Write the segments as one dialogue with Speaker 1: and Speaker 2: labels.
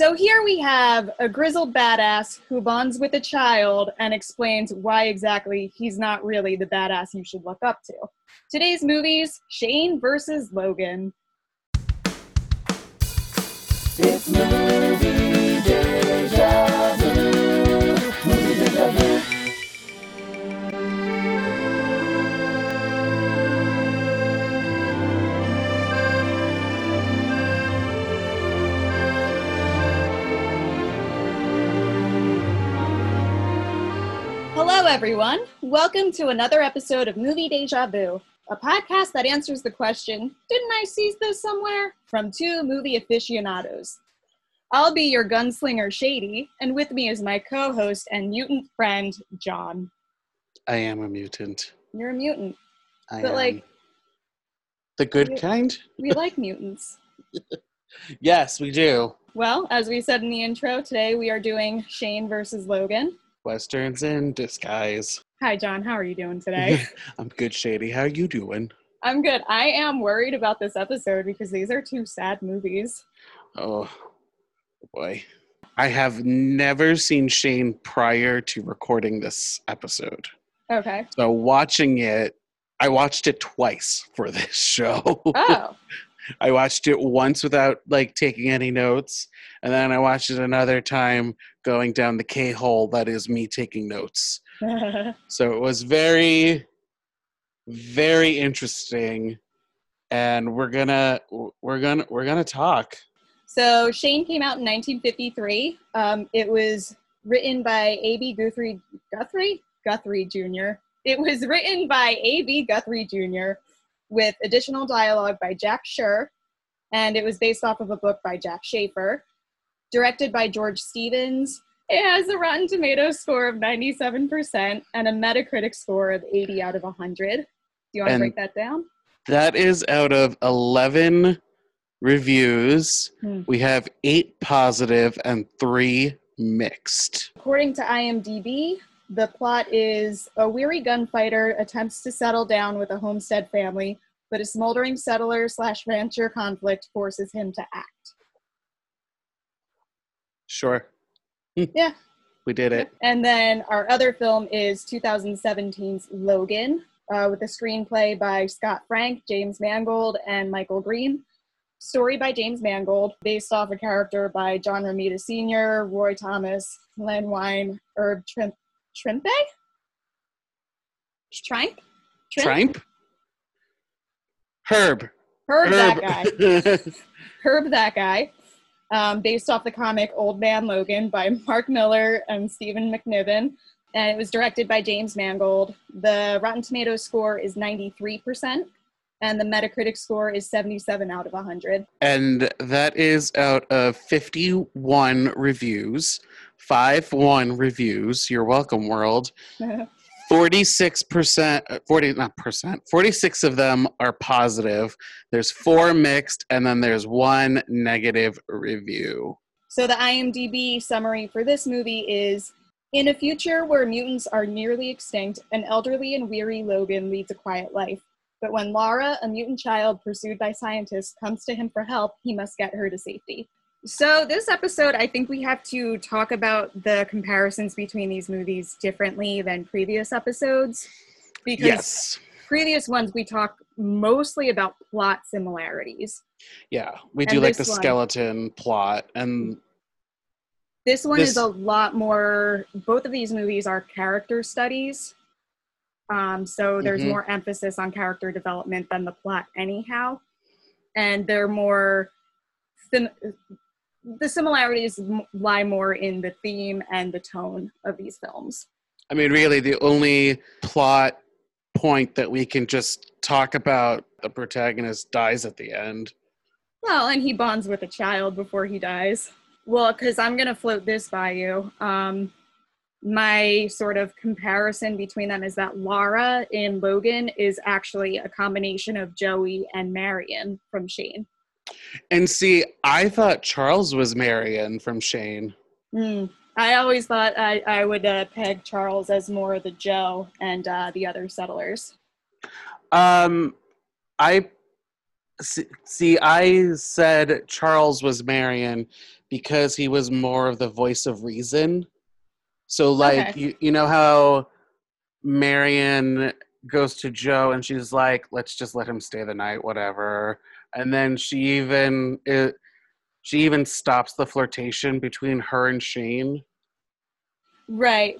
Speaker 1: So here we have a grizzled badass who bonds with a child and explains why exactly he's not really the badass you should look up to. Today's movies Shane versus Logan.
Speaker 2: It's
Speaker 1: Hello, everyone. Welcome to another episode of Movie Deja Vu, a podcast that answers the question Didn't I see this somewhere? from two movie aficionados. I'll be your gunslinger, Shady, and with me is my co host and mutant friend, John.
Speaker 3: I am a mutant.
Speaker 1: You're a mutant.
Speaker 3: I
Speaker 1: But,
Speaker 3: am.
Speaker 1: like-
Speaker 3: the good
Speaker 1: you-
Speaker 3: kind?
Speaker 1: We like mutants.
Speaker 3: Yes, we do.
Speaker 1: Well, as we said in the intro, today we are doing Shane versus Logan.
Speaker 3: Westerns in disguise.
Speaker 1: Hi, John. How are you doing today?
Speaker 3: I'm good, Shady. How are you doing?
Speaker 1: I'm good. I am worried about this episode because these are two sad movies.
Speaker 3: Oh boy. I have never seen Shane prior to recording this episode.
Speaker 1: Okay.
Speaker 3: So watching it, I watched it twice for this show.
Speaker 1: Oh,
Speaker 3: I watched it once without like taking any notes, and then I watched it another time going down the K hole that is me taking notes. So it was very, very interesting, and we're gonna we're gonna we're gonna talk.
Speaker 1: so Shane came out in 1953. Um, it was written by A.B. Guthrie, Guthrie, Guthrie Jr. It was written by A.B. Guthrie Jr. with additional dialogue by Jack Sher, and it was based off of a book by Jack Schaefer. Directed by George Stevens. It has a Rotten Tomatoes score of 97% and a Metacritic score of 80 out of 100. Do you want to break that down?
Speaker 3: That is out of eleven reviews.
Speaker 1: Hmm.
Speaker 3: We have eight positive and three mixed.
Speaker 1: According to IMDb, the plot is a weary gunfighter attempts to settle down with a homestead family, but a smoldering settler slash rancher conflict forces him to act.
Speaker 3: Sure.
Speaker 1: Yeah.
Speaker 3: We did it.
Speaker 1: And then our other film is 2017's Logan, uh, with a screenplay by Scott Frank, James Mangold, and Michael Green. Story by James Mangold, based off a character by John Romita Sr., Roy Thomas, Len Wein, Herb Trimpe? Tripe?
Speaker 3: Tripe? Herb.
Speaker 1: Herb, that guy.
Speaker 3: Herb.
Speaker 1: Herb that guy, um, based off the comic Old Man Logan by Mark Millar and Stephen McNiven. And it was directed by James Mangold. The Rotten Tomatoes score is 93%, and the Metacritic score is 77 out of 100.
Speaker 3: and that is out of 51 reviews. Five one reviews. You're welcome, world. 46% uh, 40 not percent 46 of them are positive there's four mixed and then there's one negative review
Speaker 1: so, the IMDb summary for this movie is In a future where mutants are nearly extinct, an elderly and weary Logan leads a quiet life. But when Laura, a mutant child pursued by scientists, comes to him for help, he must get her to safety. So, this episode, I think we have to talk about the comparisons between these movies differently than previous episodes. Because
Speaker 3: yes
Speaker 1: previous ones, we talk mostly about plot similarities.
Speaker 3: yeah we
Speaker 1: And
Speaker 3: do like the
Speaker 1: one-
Speaker 3: skeleton plot and
Speaker 1: This one
Speaker 3: This-
Speaker 1: is a lot more. Both of these movies are character studies, um, so there's
Speaker 3: Mhm.
Speaker 1: more emphasis on character development than the plot, anyhow. And they're more. The similarities lie more in the theme and the tone of these films.
Speaker 3: i mean really the only plot point that we can just talk about the protagonist dies at the end
Speaker 1: Well, and he bonds with a child before he dies. Well, because I'm going to float this by you. Um, my sort of comparison between them is that Laura in Logan is actually a combination of Joey and Marion from Shane.
Speaker 3: And see i thought charles was marion from shane
Speaker 1: Hmm. I always thought I, I would uh, peg Charles as more of the Joe and uh, the other settlers.
Speaker 3: Um, I See, see, I said Charles was Marion because he was more of the voice of reason. So, like,
Speaker 1: Okay.
Speaker 3: you, you know how Marion goes to Joe and she's like, let's just let him stay the night, whatever. And then she even it, she even stops the flirtation between her and Shane.
Speaker 1: Right.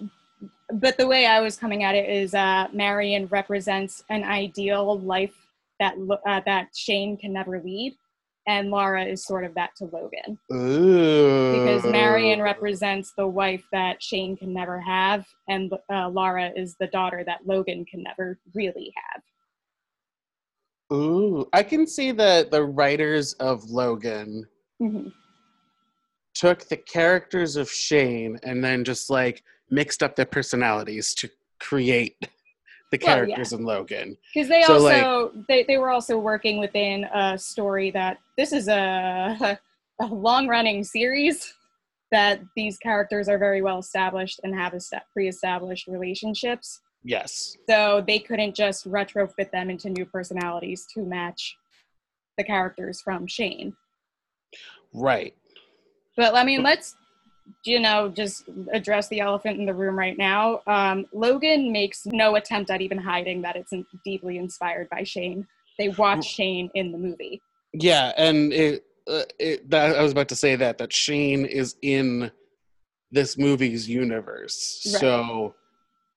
Speaker 1: But the way I was coming at it is uh, Marion represents an ideal life that uh, that Shane can never lead, and Laura is sort of that to Logan
Speaker 3: Ooh.
Speaker 1: because Marion represents the wife that Shane can never have, and uh, Laura is the daughter that Logan can never really have.
Speaker 3: Ooh, I can see that the writers of Logan
Speaker 1: Mhm.
Speaker 3: took the characters of Shane and then just like mixed up their personalities to create the
Speaker 1: Well, yeah.
Speaker 3: characters in Logan.
Speaker 1: Because they
Speaker 3: So,
Speaker 1: also they, they were also working within a story that this is a, a long running series that these characters are very well established and have esta- pre-established relationships.
Speaker 3: Yes.
Speaker 1: So they couldn't just retrofit them into new personalities to match the characters from Shane.
Speaker 3: Right.
Speaker 1: But I mean, let's you know just address the elephant in the room right now. Um, Logan makes no attempt at even hiding that it's in- deeply inspired by Shane. They watch Shane in the movie.
Speaker 3: Yeah, and it, uh, it that I was about to say that that Shane is in this movie's universe.
Speaker 1: Right.
Speaker 3: So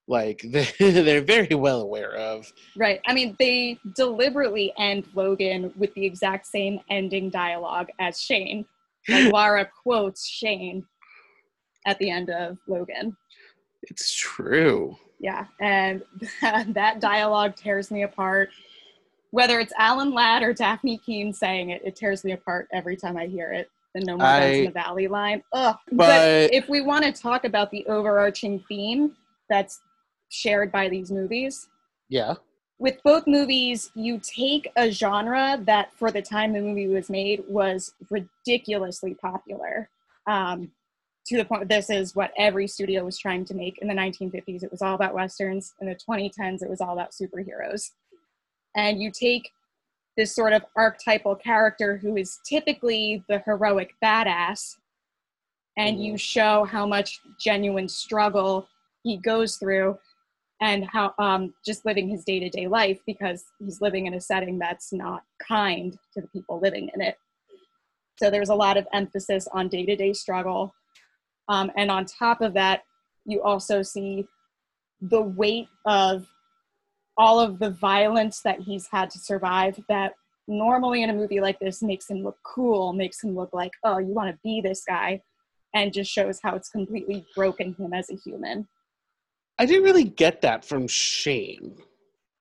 Speaker 3: like they, they're very well aware of.
Speaker 1: Right. I mean, they deliberately end Logan with the exact same ending dialogue as Shane. Like Laura quotes Shane at the end of Logan.
Speaker 3: It's true.
Speaker 1: Yeah, and that dialogue tears me apart. Whether it's Alan Ladd or Dafne Keen saying it, it tears me apart every time I hear it. The No More Guns in the Valley line. Ugh. But,
Speaker 3: But-
Speaker 1: if we want to talk about the overarching theme that's shared by these movies,
Speaker 3: Yeah.
Speaker 1: with both movies, you take a genre that, for the time the movie was made, was ridiculously popular. Um, to the point, this is what every studio was trying to make in the 1950s. It was all about westerns. In the 2010s, it was all about superheroes. And you take this sort of archetypal character who is typically the heroic badass, and you show how much genuine struggle he goes through and how um, just living his day-to-day life because he's living in a setting that's not kind to the people living in it. So there's a lot of emphasis on day-to-day struggle. Um, and on top of that you also see the weight of all of the violence that he's had to survive that normally in a movie like this makes him look cool makes him look like oh you want to be this guy and just shows how it's completely broken him as a human
Speaker 3: I didn't really get that from Shane.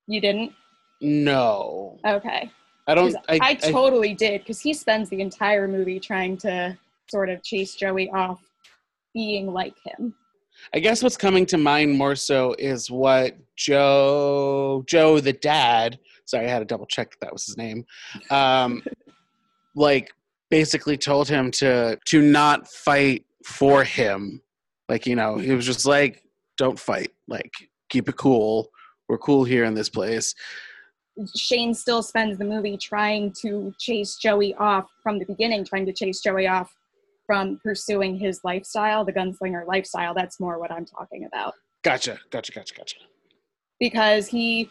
Speaker 1: you didn't
Speaker 3: No.
Speaker 1: okay
Speaker 3: I don't I,
Speaker 1: I, totally did because he spends the entire movie trying to sort of chase Joey off being like him.
Speaker 3: I guess what's coming to mind more so is what Joe Joe the dad. Sorry, I had to double check that, that was his name. Um, like basically told him to to not fight for him. Like you know, he was just like, "Don't fight. Like keep it cool. We're cool here in this place."
Speaker 1: Shane still spends the movie trying to chase Joey off from the beginning, trying to chase Joey off from pursuing his lifestyle, the gunslinger lifestyle. That's more what I'm talking about.
Speaker 3: Gotcha, gotcha, gotcha, gotcha.
Speaker 1: because he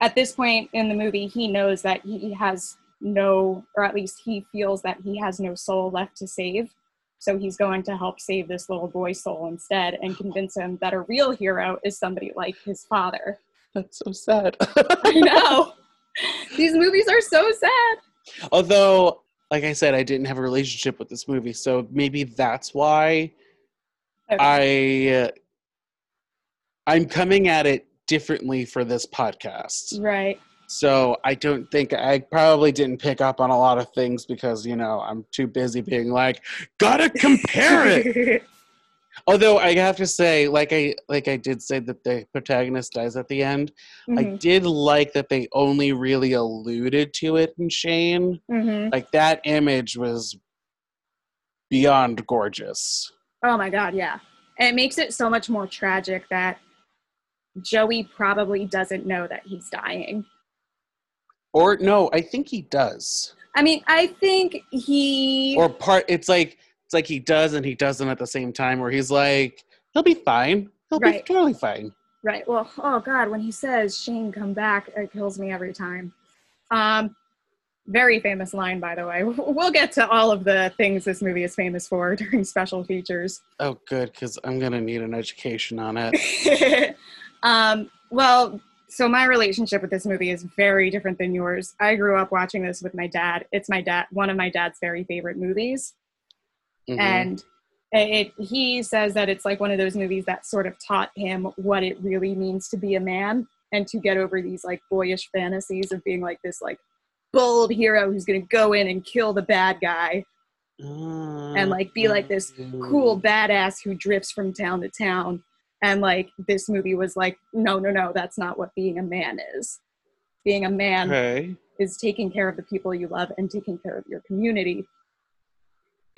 Speaker 1: at this point in the movie he knows that he has no or at least he feels that he has no soul left to save so he's going to help save this little boy's soul instead and convince him that a real hero is somebody like his father
Speaker 3: That's so sad.
Speaker 1: i know these movies are so sad
Speaker 3: Although, like I said, I didn't have a relationship with this movie, so maybe that's why
Speaker 1: Okay.
Speaker 3: I uh, I'm coming at it differently for this podcast.
Speaker 1: right
Speaker 3: So I don't think I probably didn't pick up on a lot of things because you know I'm too busy being like, gotta compare it. Although I have to say, like I like I did say that the protagonist dies at the end. I
Speaker 1: Mhm,
Speaker 3: did like that they only really alluded to it in Shane.
Speaker 1: mhm.
Speaker 3: Like that image was beyond gorgeous.
Speaker 1: oh my god yeah and it makes it so much more tragic that joey probably doesn't know that he's dying
Speaker 3: Or no, I think he does.
Speaker 1: I mean, I think he.
Speaker 3: Or part. It's like it's like he does and he doesn't at the same time. Where he's like, he'll be fine. He'll be totally fine.
Speaker 1: Right. Well, oh God, when he says Shane come back, it kills me every time. Um, very famous line, by the way. We'll get to all of the things this movie is famous for during special features.
Speaker 3: Oh, good, because I'm gonna need an education on it.
Speaker 1: um, well, so my relationship with this movie is very different than yours. I grew up watching this with my dad. It's my dad, one of my dad's very favorite movies.
Speaker 3: Mhm.
Speaker 1: and it, he says that it's like one of those movies that sort of taught him what it really means to be a man and to get over these like boyish fantasies of being like this like bold hero who's going to go in and kill the bad guy and like be like this cool badass who drifts from town to town and like this movie was like no no no that's not what being a man is being a man
Speaker 3: Okay.
Speaker 1: is taking care of the people you love and taking care of your community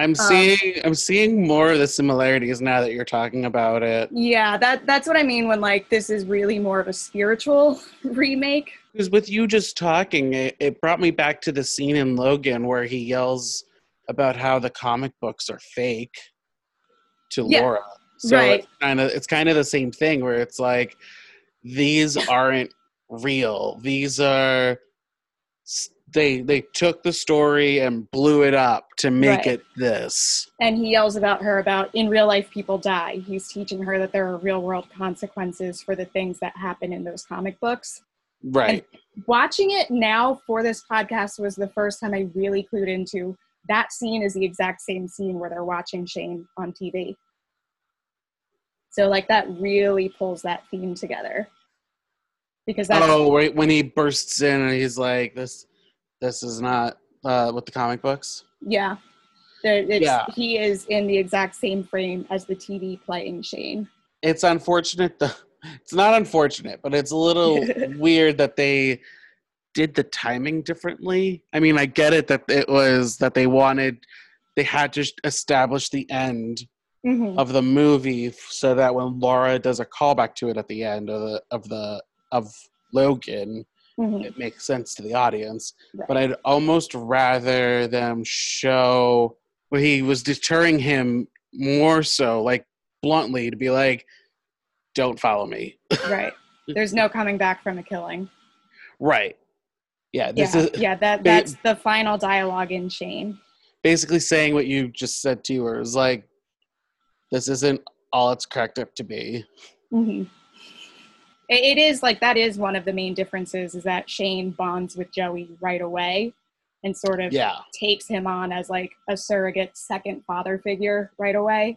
Speaker 3: I'm
Speaker 1: Um,
Speaker 3: seeing I'm seeing more of the similarities now that you're talking about it.
Speaker 1: Yeah, that that's what I mean when like this is really more of a spiritual remake.
Speaker 3: Because with you just talking, it, it brought me back to the scene in Logan where he yells about how the comic books are fake to
Speaker 1: Yeah,
Speaker 3: Laura. So
Speaker 1: right.
Speaker 3: it's kind of it's kind of the same thing where it's like these aren't real. These are they they took the story and blew it up to make
Speaker 1: Right.
Speaker 3: it this.
Speaker 1: And he yells about her about in real life people die. He's teaching her that there are real world consequences for the things that happen in those comic books.
Speaker 3: Right.
Speaker 1: Watching it now for this podcast was the first time I really clued into that scene is the exact same scene where they're watching Shane on TV. So like that really pulls that theme together. Because that's
Speaker 3: oh, right when he bursts in and he's like, "This, this is not uh, with the comic books."
Speaker 1: Yeah.
Speaker 3: Yeah.
Speaker 1: He is in the exact same frame as the TV playing Shane.
Speaker 3: It's unfortunate. Though. it's not unfortunate, but it's a little weird that they did the timing differently. I mean, I get it that it was that they wanted, they had to establish the end
Speaker 1: Mhm.
Speaker 3: of the movie so that when Laura does a callback to it at the end of the of the of Logan,
Speaker 1: Mhm.
Speaker 3: it makes sense to the audience.
Speaker 1: Right.
Speaker 3: But I'd almost rather them show where he was deterring him more so, like bluntly, to be like, "Don't follow me."
Speaker 1: right. There's no coming back from a killing.
Speaker 3: right? Yeah, this
Speaker 1: yeah,
Speaker 3: is
Speaker 1: yeah. That that's the final dialogue in Shane.
Speaker 3: basically saying what you just said to her is like, "This isn't all it's cracked up to be."
Speaker 1: Mhm. It, is like that is one of the main differences is that Shane bonds with Joey right away, and sort of
Speaker 3: Yeah,
Speaker 1: takes him on as like a surrogate second father figure right away.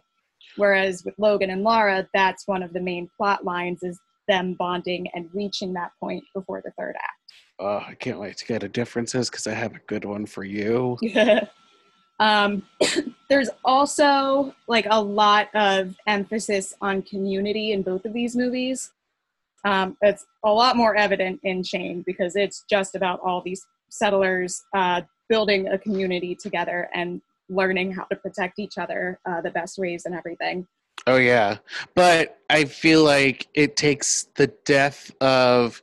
Speaker 1: Whereas with Logan and Laura, that's one of the main plot lines is them bonding and reaching that point before the third
Speaker 3: oh, I can't wait to get a differences because I have a good one for you.
Speaker 1: um, there's also like a lot of emphasis on community in both of these movies. Um, it's a lot more evident in Shane because it's just about all these settlers uh, building a community together and learning how to protect each other uh, the best ways and everything.
Speaker 3: Oh yeah, but I feel like it takes the death of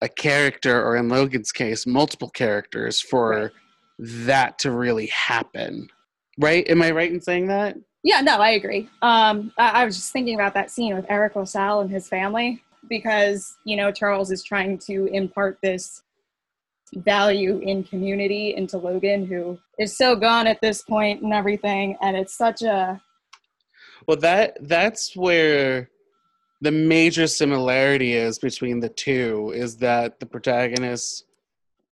Speaker 3: a character, or in Logan's case, multiple characters, for. That to really happen. Right? Am I right in saying that?
Speaker 1: Yeah, no, I agree. Um, I, I was just thinking about that scene with Eriq La Salle and his family because, you know, Charles is trying to impart this value in community into Logan, who is so gone at this point and everything. And it's such a,
Speaker 3: Well, that that's where the major similarity is between the two is that the protagonists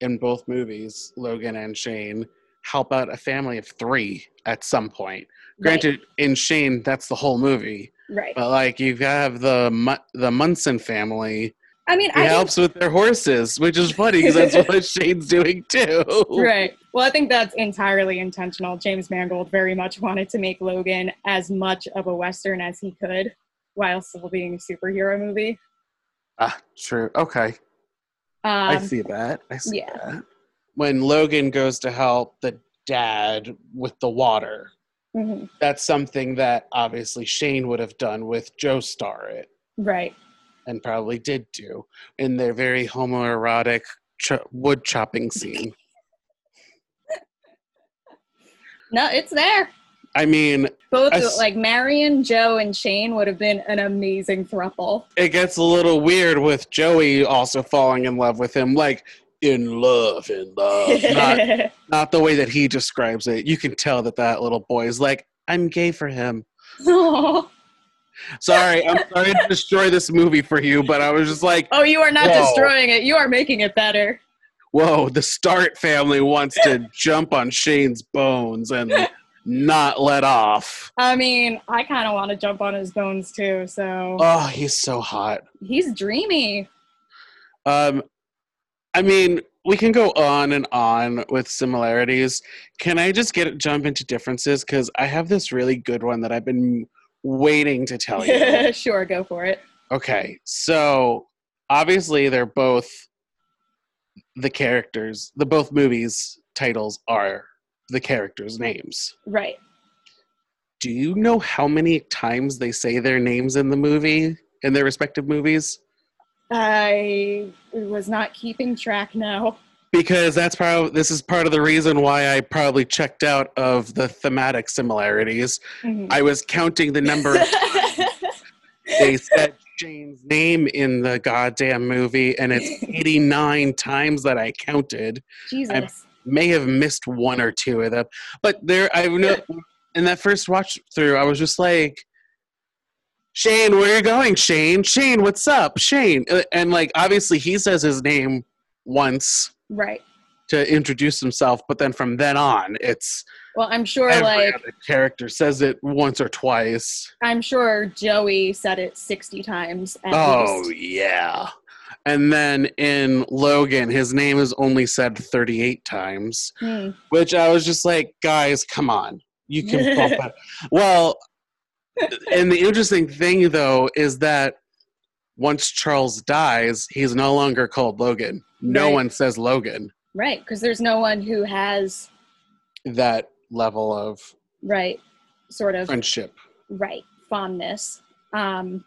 Speaker 3: in both movies, Logan and Shane, help out a family of three at some point. Granted, in Shane, that's the whole movie,
Speaker 1: right.
Speaker 3: but like you have the the Munson family.
Speaker 1: I mean,
Speaker 3: He
Speaker 1: I think
Speaker 3: helps with their horses, which is funny because that's what Shane's doing too.
Speaker 1: Right. Well, I think that's entirely intentional. James Mangold very much wanted to make Logan as much of a Western as he could while still being a superhero movie.
Speaker 3: Ah, true. Okay.
Speaker 1: Um,
Speaker 3: I see that. I see
Speaker 1: yeah.
Speaker 3: that. When Logan goes to help the dad with the water,
Speaker 1: mhm,
Speaker 3: that's something that obviously Shane would have done with Joe Starrett
Speaker 1: Right.
Speaker 3: and probably did do in their very homoerotic ch- wood chopping scene.
Speaker 1: No, it's there.
Speaker 3: I mean,
Speaker 1: Both like Marion, Joe, and Shane would have been an amazing throuple.
Speaker 3: it gets a little weird with Joey also falling in love with him, like in love, in love, not not the way that he describes it. You can tell that that little boy is like, I'm gay for him. Sorry, I'm sorry to destroy this movie for you, but I was just like, oh,
Speaker 1: you are not
Speaker 3: Whoa.
Speaker 1: destroying it. You are making it better.
Speaker 3: whoa, the Starrett family wants to jump on Shane's bones and not let off.
Speaker 1: I mean, I kind of want to jump on his bones too. So
Speaker 3: Oh, he's so hot.
Speaker 1: he's dreamy.
Speaker 3: Um, I mean, we can go on and on with similarities. Can I just get jump into differences? Because I have this really good one that I've been waiting to tell you.
Speaker 1: sure, go for it.
Speaker 3: okay, so obviously they're both the characters. The both movies titles are the characters' names.
Speaker 1: Right.
Speaker 3: Do you know how many times they say their names in the movie in their respective movies?
Speaker 1: I was not keeping track now.
Speaker 3: because that's probably this is part of the reason why I probably checked out of the thematic similarities.
Speaker 1: Mhm.
Speaker 3: I was counting the number of they said Shane's name in the goddamn movie, and it's 89 times that I counted.
Speaker 1: Jesus.
Speaker 3: May have missed one or two of them, but there I know in that first watch through, I was just like. Shane, where are you going, Shane? Shane, what's up, Shane? Uh, And like, obviously, he says his name once,
Speaker 1: Right.
Speaker 3: to introduce himself, but then from then on, it's
Speaker 1: Well, I'm sure
Speaker 3: every
Speaker 1: like
Speaker 3: character says it once or twice.
Speaker 1: I'm sure Joey said it 60 times
Speaker 3: Oh yeah. And then in Logan, his name is only said 38 times,
Speaker 1: Hmm.
Speaker 3: which I was just like, guys, come on. You can bump it. Well, and the interesting thing though is that once Charles dies, he's no longer called Logan. No
Speaker 1: Right.
Speaker 3: one says Logan.
Speaker 1: Right, because there's no one who has
Speaker 3: That level of
Speaker 1: right sort of
Speaker 3: friendship.
Speaker 1: right fondness. Um,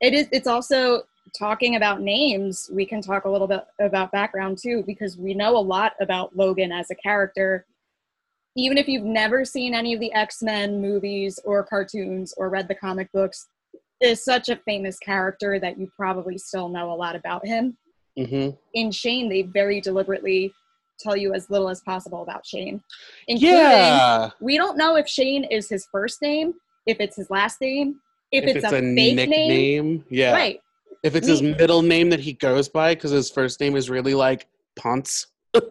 Speaker 1: it is. It's also talking about names. We can talk a little bit about background too, because we know a lot about Logan as a character. Even if you've never seen any of the X Men movies or cartoons or read the comic books, is such a famous character that you probably still know a lot about him.
Speaker 3: hmm
Speaker 1: in Shane, they very deliberately tell you as little as possible about Shane. Including,
Speaker 3: Yeah.
Speaker 1: we don't know if Shane is his first name, if it's his last name, if, it's, a, fake
Speaker 3: nickname,
Speaker 1: name.
Speaker 3: yeah.
Speaker 1: Right.
Speaker 3: If it's his middle name that he goes by, because his first name is really like Ponce.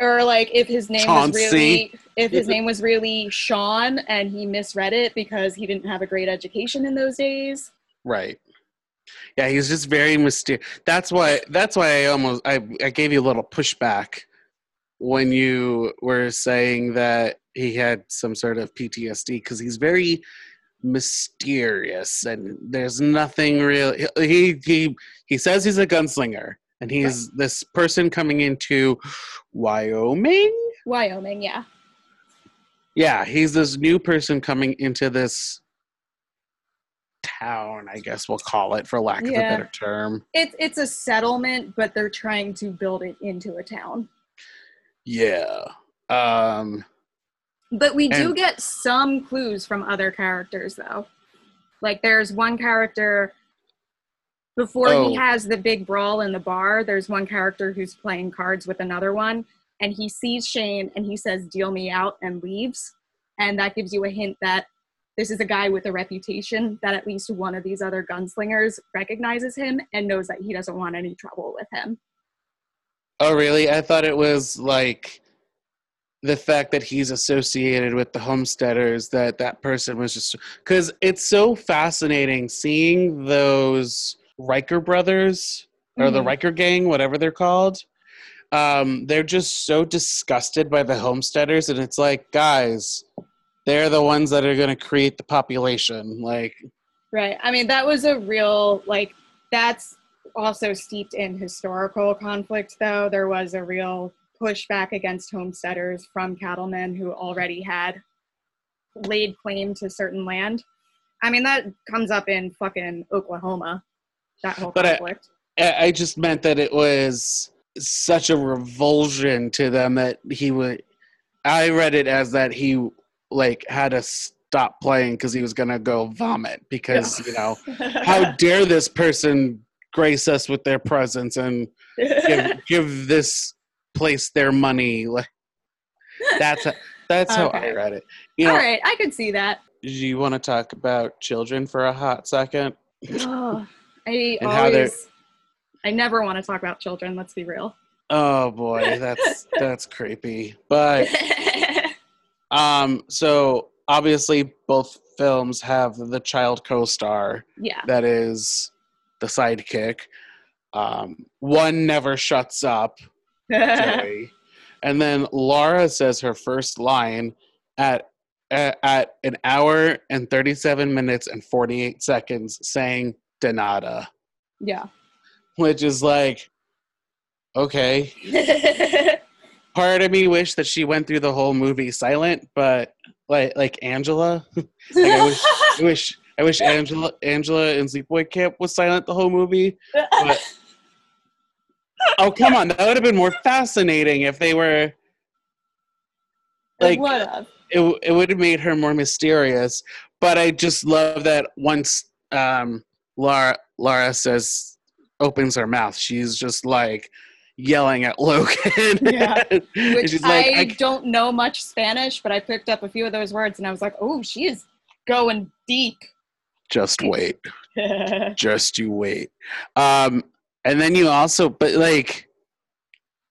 Speaker 1: Or like if his name was really if his name was really Sean and he misread it because he didn't have a great education in those days.
Speaker 3: Right. Yeah, he's just very mysterious. That's why. That's why I almost I I gave you a little pushback when you were saying that he had some sort of PTSD because he's very mysterious and there's nothing real. He he he says he's a gunslinger and he's this person coming into Wyoming.
Speaker 1: Wyoming, yeah.
Speaker 3: Yeah, he's this new person coming into this town, I guess we'll call it, for lack of a better term.
Speaker 1: It's it's a settlement, but they're trying to build it into a town.
Speaker 3: Yeah. Um
Speaker 1: But we do
Speaker 3: And-
Speaker 1: get some clues from other characters, though. Like, there's one character before
Speaker 3: Oh.
Speaker 1: he has the big brawl in the bar. There's one character who's playing cards with another one, and he sees Shane and he says, "Deal me out," and leaves. And that gives you a hint that this is a guy with a reputation that at least one of these other gunslingers recognizes him and knows that he doesn't want any trouble with him.
Speaker 3: oh really? I thought it was like the fact that he's associated with the homesteaders that that person was just cuz it's so fascinating seeing those Ryker brothers or the
Speaker 1: Mhm.
Speaker 3: Ryker gang, whatever they're called. Um, they're just so disgusted by the homesteaders, and it's like, guys, they're the ones that are going to create the population. Like,
Speaker 1: Right. I mean, that was a real, like, that's also steeped in historical conflict, though. There was a real pushback against homesteaders from cattlemen who already had laid claim to certain land. I mean, that comes up in fucking Oklahoma, that whole
Speaker 3: But
Speaker 1: conflict.
Speaker 3: I I just meant that it was such a revulsion to them that he would. I read it as that he like had to stop playing because he was gonna go vomit because you know how dare this person grace us with their presence and give, give this place their money like that's that's how I read it. You know,
Speaker 1: All right, I could see that.
Speaker 3: do you want to talk about children for a hot second?
Speaker 1: Oh, I
Speaker 3: And how they're-
Speaker 1: always, I never want to talk about children. Let's be real.
Speaker 3: Oh boy, that's that's creepy. But um, so obviously both films have the child co-star
Speaker 1: yeah.
Speaker 3: that is the sidekick. Um, one never shuts up, Joey. and then Laura says her first line at at, at an hour and 37 minutes and 48 seconds saying Donata,
Speaker 1: yeah.
Speaker 3: which is like okay. Part of me wish that she went through the whole movie silent, but like like Angela, like I wish I wish I wish Angela Angela in Sleepaway Camp was silent the whole movie. But oh come on, that would have been more fascinating if they were like
Speaker 1: what up?
Speaker 3: it, it would have made her more mysterious. But I just love that once um, Laura Laura says opens her mouth, she's just like yelling at Logan.
Speaker 1: Yeah. Which
Speaker 3: like,
Speaker 1: I,
Speaker 3: I,
Speaker 1: don't know much Spanish, but I picked up a few of those words and I was like, oh, she is going deep.
Speaker 3: just wait, just you wait. Um, and then you also, but like,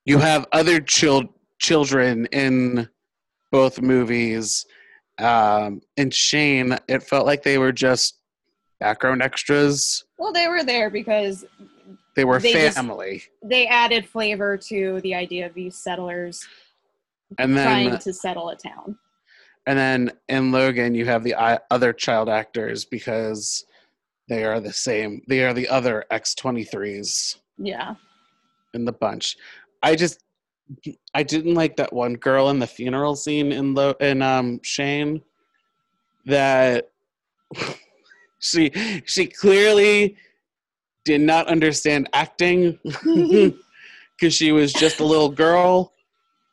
Speaker 3: you have other chil- children in both movies. Um, and Shane, it felt like they were just background extras.
Speaker 1: well, they were there because
Speaker 3: They were
Speaker 1: They just-
Speaker 3: family.
Speaker 1: they added flavor to the idea of these settlers
Speaker 3: and then
Speaker 1: trying to settle a town.
Speaker 3: and then in Logan you have the other child actors because they are the same. They are the other X23s
Speaker 1: Yeah.
Speaker 3: in the bunch. I just I didn't like that one girl in the funeral scene in Lo- in um Shane that she she clearly did not understand acting because she was just a little girl.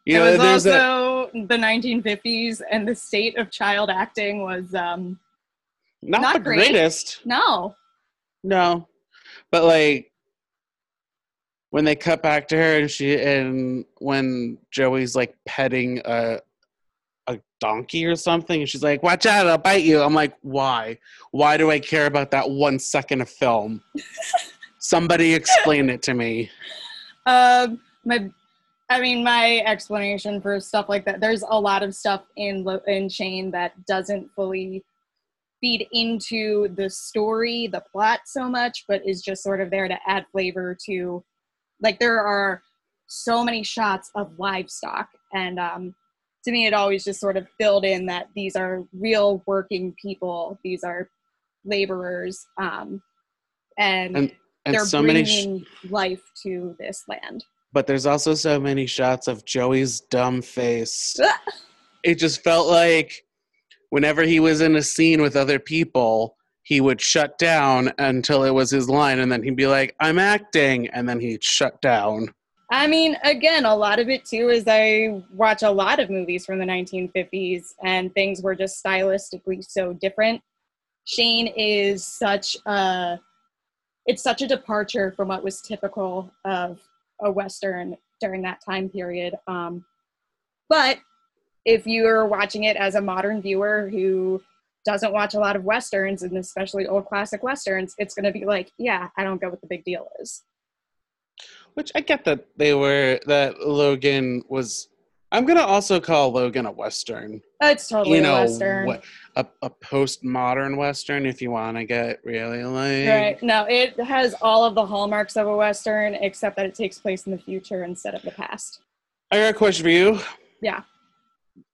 Speaker 3: You know,
Speaker 1: it was
Speaker 3: there's
Speaker 1: also the 1950s, and the state of child acting was um
Speaker 3: not,
Speaker 1: not
Speaker 3: the
Speaker 1: great.
Speaker 3: greatest.
Speaker 1: no.
Speaker 3: No, but like when they cut back to her and she and when Joey's like petting a a donkey or something, and she's like, "Watch out, I'll bite you." I'm like, "Why? Why do I care about that one second of film?" Somebody explain it to me.
Speaker 1: Um, my, I mean, my explanation for stuff like that. There's a lot of stuff in in Shane that doesn't fully feed into the story, the plot so much, but is just sort of there to add flavor to. Like there are so many shots of livestock, and um, to me, it always just sort of filled in that these are real working people. These are laborers, um, and,
Speaker 3: And And
Speaker 1: they're
Speaker 3: so many, sh-
Speaker 1: bringing life to this land.
Speaker 3: but there's also so many shots of Joey's dumb face. it just felt like whenever he was in a scene with other people, he would shut down until it was his line, and then he'd be like, "I'm acting," and then he'd shut down.
Speaker 1: I mean, again, a lot of it too is I watch a lot of movies from the 1950s and things were just stylistically so different. Shane is such a it's such a departure from what was typical of a western during that time period. Um, but if you're watching it as a modern viewer who doesn't watch a lot of westerns and especially old classic westerns, it's going to be like, yeah, I don't get what the big deal is.
Speaker 3: Which I get that they were that Logan was. I'm gonna also call Logan a western.
Speaker 1: Uh, it's totally
Speaker 3: you know,
Speaker 1: a western.
Speaker 3: what- a, a postmodern western, if you want to get really like.
Speaker 1: Right. No, it has all of the hallmarks of a western, except that it takes place in the future instead of the past.
Speaker 3: I got a question for you.
Speaker 1: Yeah.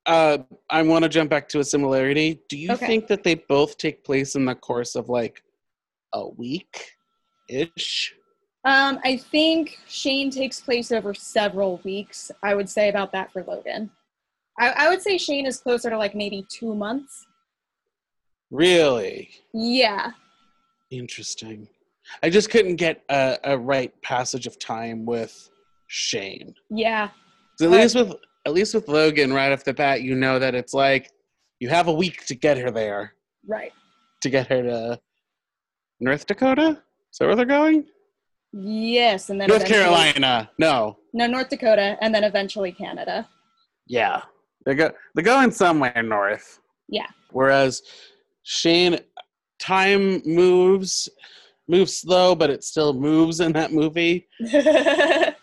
Speaker 3: Uh, I want to jump back to a similarity. Do you
Speaker 1: Okay.
Speaker 3: think that they both take place in the course of like a week ish?
Speaker 1: Um, I think Shane takes place over several weeks. I would say about that for Logan. I, I would say Shane is closer to like maybe two months.
Speaker 3: Really
Speaker 1: Yeah.
Speaker 3: interesting. I just couldn't get a, a right passage of time with Shane.
Speaker 1: Yeah.
Speaker 3: At least with at least with Logan, right off the bat, you know that it's like you have a week to get her there,
Speaker 1: Right.
Speaker 3: to get her to North Dakota. Is that where they're going?
Speaker 1: Yes, and then
Speaker 3: North Carolina. No.
Speaker 1: No, North Dakota, and then eventually Canada.
Speaker 3: Yeah. They're go they're going somewhere north.
Speaker 1: Yeah.
Speaker 3: Whereas Shane time moves moves slow, but it still moves in that movie.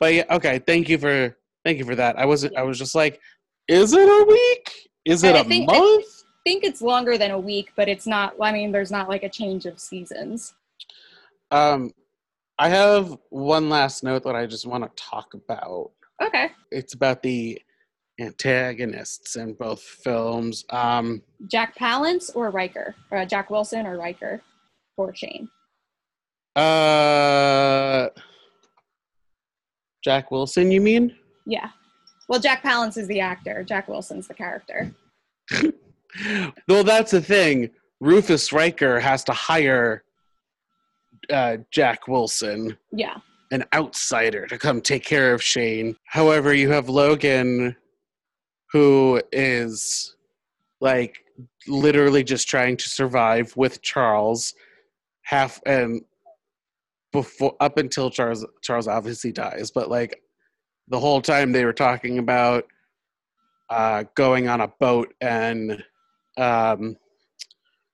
Speaker 3: But yeah, okay, thank you for thank you for that. I wasn't I was just like, is it a week? Is it
Speaker 1: I
Speaker 3: a
Speaker 1: think- I think it's longer than a week, but it's not. I mean, there's not like a change of seasons.
Speaker 3: Um I have one last note that I just want to talk about.
Speaker 1: Okay.
Speaker 3: It's about the antagonists in both films. Um
Speaker 1: Jack Palance or Ryker? Or Jack Wilson or Ryker for Shane?
Speaker 3: uh Jack Wilson, you mean?
Speaker 1: Yeah. Well, Jack Palance is the actor. Jack Wilson's the character.
Speaker 3: well, that's the thing. Rufus Ryker has to hire uh, Jack Wilson,
Speaker 1: Yeah.
Speaker 3: an outsider, to come take care of Shane. However, you have Logan, who is like literally just trying to survive with Charles, half and before up until Charles Charles obviously dies, but like the whole time they were talking about uh, going on a boat and um,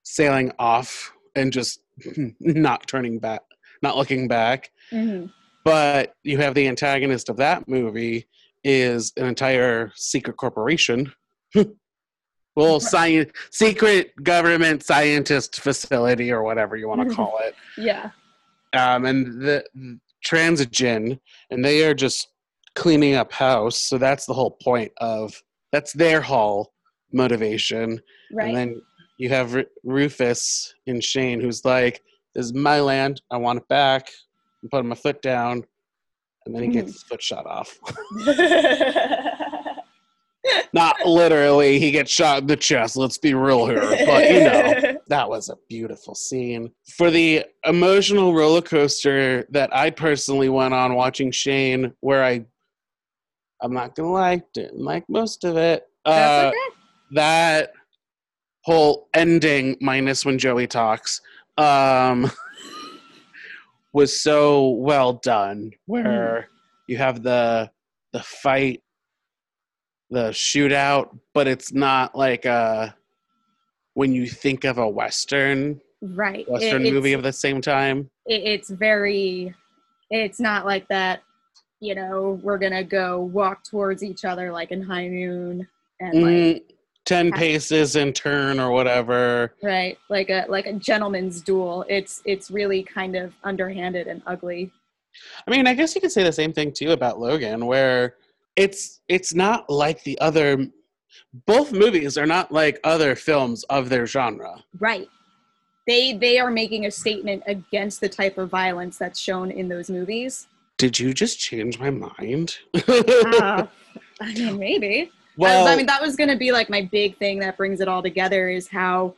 Speaker 3: sailing off and just not turning back, not looking back.
Speaker 1: hmm
Speaker 3: But you have the antagonist of that movie is an entire secret corporation. well, science, secret government scientist facility or whatever you want to call it.
Speaker 1: Yeah.
Speaker 3: Um, and the Transigen, and they are just cleaning up house. So that's the whole point of that's their whole motivation.
Speaker 1: Right.
Speaker 3: And then you have Ru- Rufus and Shane, who's like, "This is my land. I want it back." And put my foot down, and then he gets his foot shot off. Not literally, he gets shot in the chest. Let's be real here, but you know, that was a beautiful scene for the emotional roller coaster that I personally went on watching Shane, where I, I'm not gonna lie, didn't like most of it. Uh,
Speaker 1: okay.
Speaker 3: that whole ending minus when joey talks um was so well done where you have the the fight the shootout but it's not like a when you think of a western
Speaker 1: Right.
Speaker 3: Western
Speaker 1: it's-
Speaker 3: movie of the same time
Speaker 1: it, it's very it's not like that you know we're gonna go walk towards each other like in high noon and like
Speaker 3: Mm, 10
Speaker 1: ha-
Speaker 3: paces in turn or whatever.
Speaker 1: Right like a like a gentleman's duel. It's it's really kind of underhanded and ugly.
Speaker 3: I mean, I guess you could say the same thing too about Logan, where it's it's not like the other. Both movies are not like other films of their genre.
Speaker 1: right. They they are making a statement against the type of violence that's shown in those movies
Speaker 3: Did you just change my mind?
Speaker 1: uh, i mean maybe
Speaker 3: well,
Speaker 1: I, I mean, that was going to be like my big thing that brings it all together is how,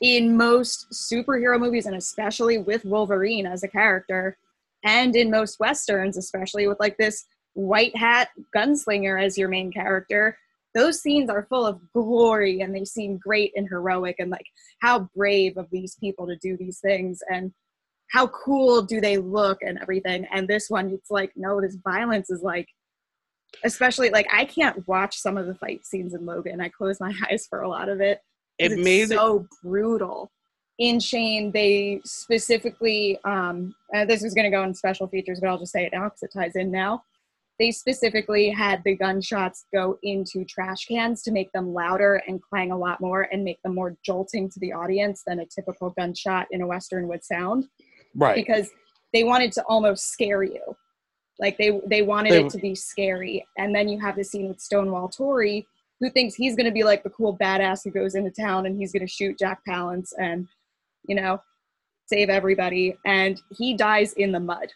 Speaker 1: in most superhero movies, and especially with Wolverine as a character, and in most westerns, especially with like this white hat gunslinger as your main character, those scenes are full of glory and they seem great and heroic and like how brave of these people to do these things and how cool do they look and everything. And this one, it's like, no, this violence is like especially like I can't watch some of the fight scenes in Logan. I close my eyes for a lot of it.
Speaker 3: it
Speaker 1: it's
Speaker 3: made
Speaker 1: so brutal. In Shane, they specifically, um, uh, this is going to go in special features, but I'll just say it now because it ties in now. They specifically had the gunshots go into trash cans to make them louder and clang a lot more and make them more jolting to the audience than a typical gunshot in a Western would sound
Speaker 3: right.
Speaker 1: because they wanted to almost scare you. Like they they wanted
Speaker 3: They-
Speaker 1: it to be scary. And then you have the scene with Stonewall Torrey, who thinks he's gonna be like the cool badass who goes into town and he's gonna shoot Jack Palance and, you know, save everybody. And he dies in the mud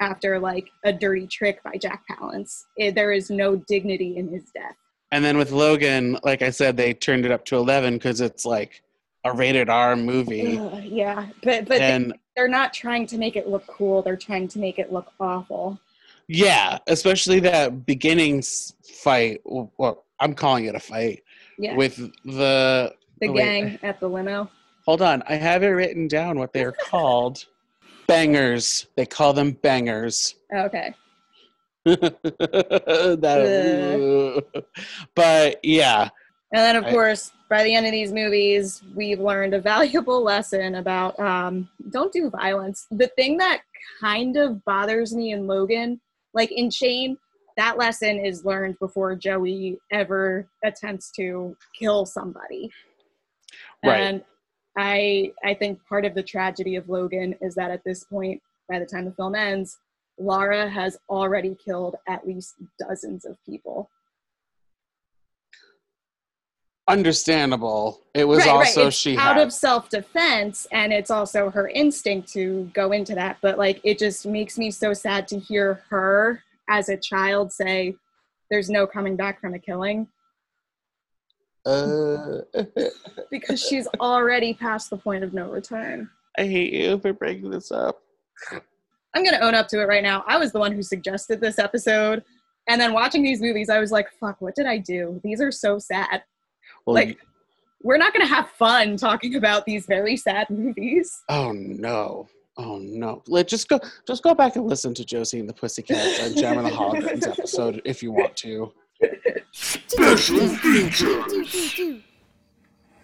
Speaker 1: after like a dirty trick by Jack Palance. It, there is no dignity in his death.
Speaker 3: And then with Logan, like I said, they turned it up to 11 because it's like a rated R movie.
Speaker 1: Ugh, yeah, but but they,
Speaker 3: and
Speaker 1: they're not trying to make it look cool. They're trying to make it look awful.
Speaker 3: Yeah, especially that beginnings fight. Well, I'm calling it a fight
Speaker 1: Yeah,
Speaker 3: with the.
Speaker 1: the
Speaker 3: oh, wait.
Speaker 1: gang at the limo.
Speaker 3: Hold on, I have it written down what they're called. Bangers. They call them bangers.
Speaker 1: Oh, okay.
Speaker 3: that, but yeah,
Speaker 1: And then, of
Speaker 3: I-
Speaker 1: course, by the end of these movies, we've learned a valuable lesson about um, don't do violence. The thing that kind of bothers me in Logan, like in Shane, that lesson is learned before Joey ever attempts to kill somebody.
Speaker 3: Right.
Speaker 1: And I, I think part of the tragedy of Logan is that at this point, by the time the film ends, Laura has already killed at least dozens of people.
Speaker 3: Understandable. It was
Speaker 1: Right, right.
Speaker 3: also
Speaker 1: It's
Speaker 3: she
Speaker 1: out
Speaker 3: had.
Speaker 1: of self-defense and it's also her instinct to go into that but like it just makes me so sad to hear her as a child say there's no coming back from a killing
Speaker 3: Uh,
Speaker 1: because she's already past the point of no return
Speaker 3: I hate you for bringing this up.
Speaker 1: i'm going to own up to it right now i was the one who suggested this episode and then watching these movies i was like fuck what did i do these are so sad
Speaker 3: Well,
Speaker 1: Like-
Speaker 3: you-
Speaker 1: we're not going to have fun talking about these very sad movies
Speaker 3: oh no, oh no. Let just go, just go back and listen to Josie and the Pussycats and Jem and the Holograms episode if you want to.
Speaker 2: Special features.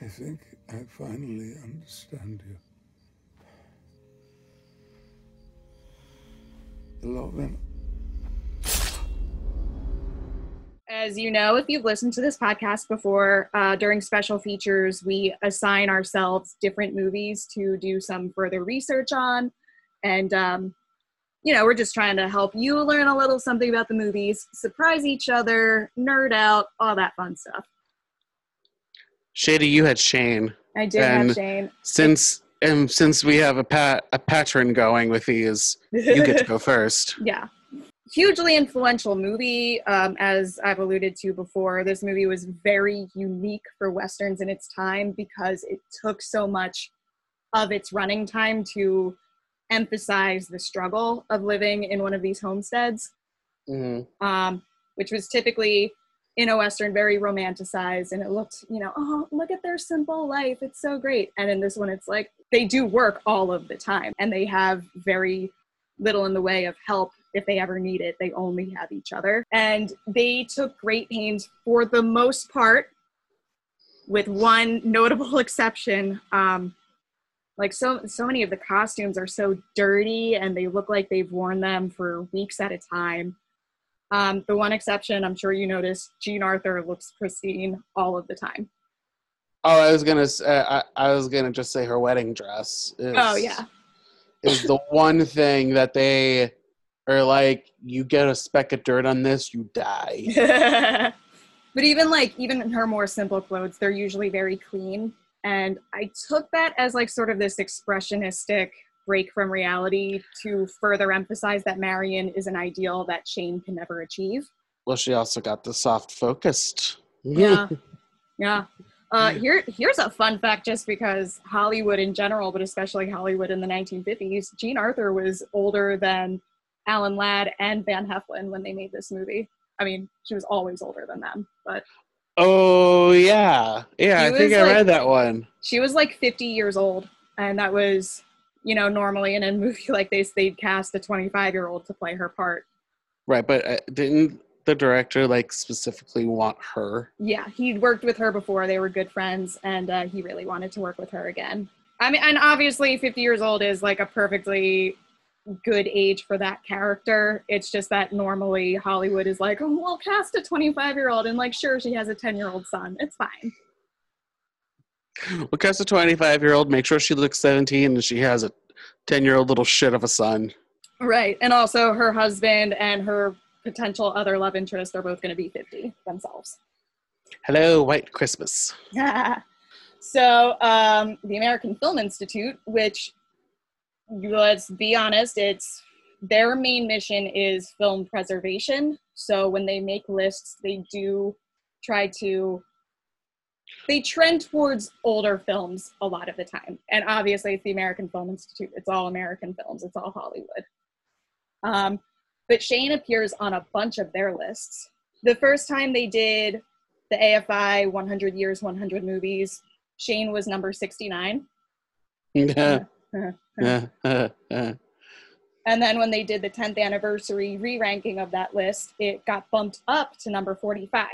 Speaker 2: I think I finally understand you. Logan,
Speaker 1: As you know, if you've listened to this podcast before, uh, during special features, we assign ourselves different movies to do some further research on. And, um, you know, we're just trying to help you learn a little something about the movies, surprise each other, nerd out, all that fun stuff.
Speaker 3: Shady, you had Shane.
Speaker 1: I did
Speaker 3: And-
Speaker 1: have Shane.
Speaker 3: Since and since we have a pat a patron going with these, you get to go first.
Speaker 1: yeah hugely influential movie um, as i've alluded to before. This movie was very unique for westerns in its time because it took so much of its running time to emphasize the struggle of living in one of these homesteads
Speaker 3: Mhm.
Speaker 1: um, which was typically in a western very romanticized and it looked you know oh look at their simple life. It's so great. And in this one it's like they do work all of the time and they have very little in the way of help if they ever need it they only have each other and they took great pains for the most part with one notable exception um, like so so many of the costumes are so dirty and they look like they've worn them for weeks at a time um, the one exception i'm sure you noticed jean arthur looks pristine all of the time
Speaker 3: Oh, I was gonna. s- Uh, I, I was gonna just say her wedding dress. Is,
Speaker 1: oh yeah
Speaker 3: is the one thing that they are like. You get a speck of dirt on this, you die.
Speaker 1: but even like even in her more simple clothes they're usually very clean and i took that as like sort of this expressionistic break from reality to further emphasize that marion is an ideal that shane can never achieve
Speaker 3: Well, she also got the soft focused.
Speaker 1: yeah yeah uh, here, here's a fun fact just because Hollywood in general, but especially Hollywood in the 1950s, Jean Arthur was older than Alan Ladd and Van Heflin when they made this movie. I mean, she was always older than them, but
Speaker 3: Oh yeah, yeah.
Speaker 1: She
Speaker 3: I think I
Speaker 1: like-
Speaker 3: read that one.
Speaker 1: she was like 50 years old. And that was, you know, normally in a movie like this, they'd cast a 25 year old to play her part.
Speaker 3: Right, but uh, didn't the director like specifically want her?
Speaker 1: Yeah, he'd worked with her before. They were good friends, and uh, he really wanted to work with her again. I mean, and obviously, 50 years old is like a perfectly good age for that character. It's just that normally Hollywood is like, oh, we'll cast a 25 year old, and like, sure, she has a 10 year old son. It's fine.
Speaker 3: Well, cast a twenty-five-year-old. Make sure she looks seventeen, and she has a ten-year-old little shit of a son.
Speaker 1: Right. And also, her husband and her potential other love interest are both going to be 50 themselves.
Speaker 3: Hello, White Christmas.
Speaker 1: so um, the American Film Institute, which let's be honest, it's their main mission is film preservation. So when they make lists, they do try to they trend towards older films a lot of the time. And obviously it's the American Film Institute. It's all American films. It's all Hollywood. Um, but Shane appears on a bunch of their lists. The first time they did the AFI 100 Years, 100 Movies, Shane was number 69.
Speaker 3: Yeah.
Speaker 1: And then when they did the 10th anniversary re ranking of that list, it got bumped up to number 45.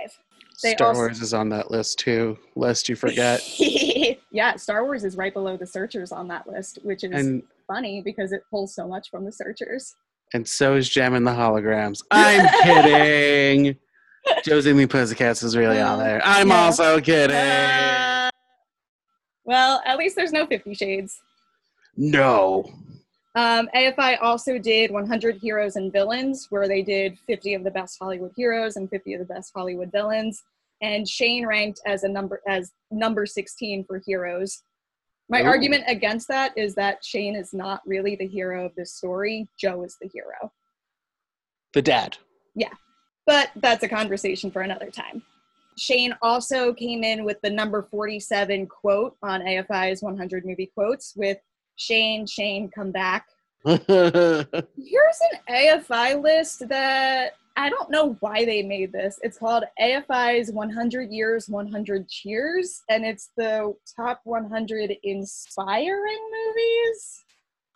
Speaker 1: They
Speaker 3: Star
Speaker 1: also-
Speaker 3: Wars is on that list too, lest you forget.
Speaker 1: yeah, Star Wars is right below the searchers on that list, which is
Speaker 3: and
Speaker 1: funny because it pulls so much from the searchers.
Speaker 3: and so is Jem and the Holograms. I'm kidding. Josie and the Pussycats is really on there. I'm
Speaker 1: Yeah.
Speaker 3: also kidding.
Speaker 1: Uh, well, at least there's no Fifty Shades.
Speaker 3: No.
Speaker 1: Um, AFI also did 100 Heroes and Villains, where they did 50 of the best Hollywood heroes and 50 of the best Hollywood villains. And Shane ranked as a number as number 16 for heroes. My
Speaker 3: Ooh.
Speaker 1: argument against that is that Shane is not really the hero of this story. Joe is the hero.
Speaker 3: The dad.
Speaker 1: Yeah, but that's a conversation for another time. Shane also came in with the number 47 quote on AFI's 100 movie quotes with Shane, Shane, come back. Here's an AFI list that I don't know why they made this. It's called AFI's 100 Years, 100 Cheers, and it's the top 100 inspiring movies.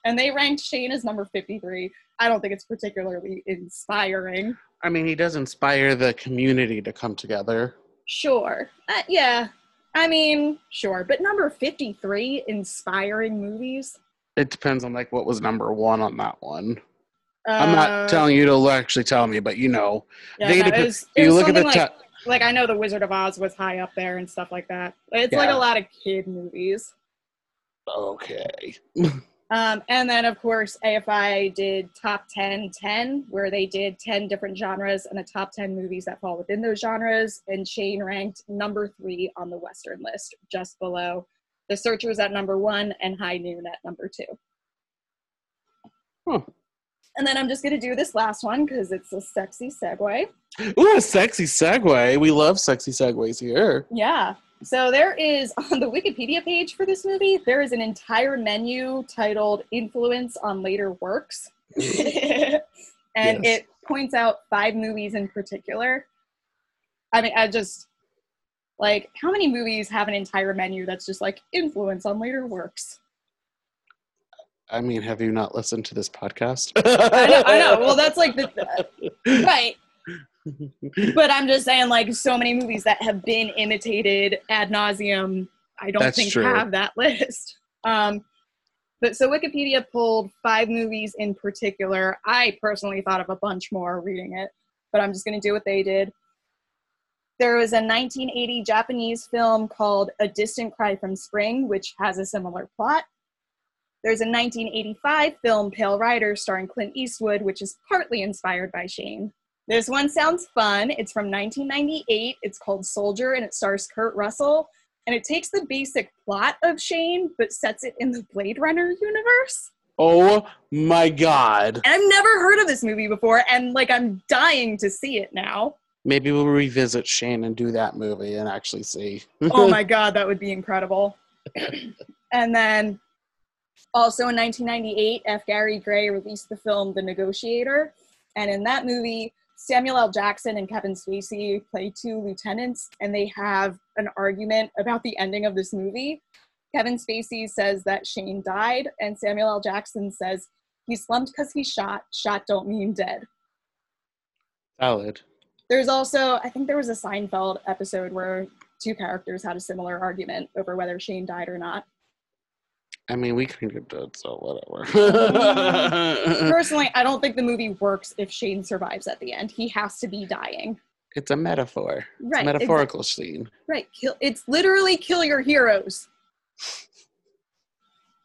Speaker 1: And they ranked Shane as number 53. I don't think it's particularly inspiring.
Speaker 3: I mean, he does inspire the community to come together.
Speaker 1: Sure. Uh, yeah. I mean, sure. But number 53, inspiring movies.
Speaker 3: It depends on like what was number one on that one.
Speaker 1: Uh,
Speaker 3: I'm not telling you to actually tell me, but you know,
Speaker 1: Yeah,
Speaker 3: it
Speaker 1: no,
Speaker 3: dep-
Speaker 1: was,
Speaker 3: you look at the
Speaker 1: like,
Speaker 3: top.
Speaker 1: like I know the Wizard of Oz was high up there and stuff like that. It's like a lot of kid movies.
Speaker 3: Okay.
Speaker 1: Um, and then of course AFI did top 10 10 where they did 10 different genres and the top 10 movies that fall within those genres and Shane ranked number 3 on the western list just below The Searchers at number 1 and High Noon at number 2.
Speaker 3: Huh.
Speaker 1: And then I'm just going to do this last one cuz it's a sexy segue.
Speaker 3: Ooh, a sexy segue. We love sexy segues here.
Speaker 1: Yeah. So there is on the Wikipedia page for this movie, there is an entire menu titled Influence on Later Works. and
Speaker 3: Yes.
Speaker 1: it points out five movies in particular. I mean, I just like how many movies have an entire menu that's just like influence on later works?
Speaker 3: I mean, have you not listened to this podcast?
Speaker 1: I know, I know. Well, that's like the right. But I'm just saying, like, so many movies that have been imitated ad nauseum, I don't
Speaker 3: That's
Speaker 1: think
Speaker 3: true.
Speaker 1: have that list. Um, but so Wikipedia pulled five movies in particular. I personally thought of a bunch more reading it, but I'm just going to do what they did. There was a 1980 Japanese film called A Distant Cry from Spring, which has a similar plot. There's a 1985 film, Pale Rider, starring Clint Eastwood, which is partly inspired by Shane. This one sounds fun. It's from 1998. It's called Soldier and it stars Kurt Russell. And it takes the basic plot of Shane but sets it in the Blade Runner universe.
Speaker 3: oh my god.
Speaker 1: And I've never heard of this movie before and like I'm dying to see it now.
Speaker 3: Maybe we'll revisit Shane and do that movie and actually see.
Speaker 1: oh my god, that would be incredible. and then also in 1998, F. Gary Gray released the film The Negotiator. And in that movie, Samuel L. Jackson and Kevin Spacey play two lieutenants, and they have an argument about the ending of this movie. Kevin Spacey says that Shane died, and Samuel L. Jackson says he slumped because he shot. Shot don't mean dead.
Speaker 3: Valid.
Speaker 1: There's also, I think there was a Seinfeld episode where two characters had a similar argument over whether Shane died or not.
Speaker 3: I mean, we kind of did, so whatever.
Speaker 1: Personally, I don't think the movie works if Shane survives at the end. He has to be dying.
Speaker 3: it's a metaphor.
Speaker 1: Right.
Speaker 3: a metaphorical scene.
Speaker 1: Right. Kill, it's literally kill your heroes.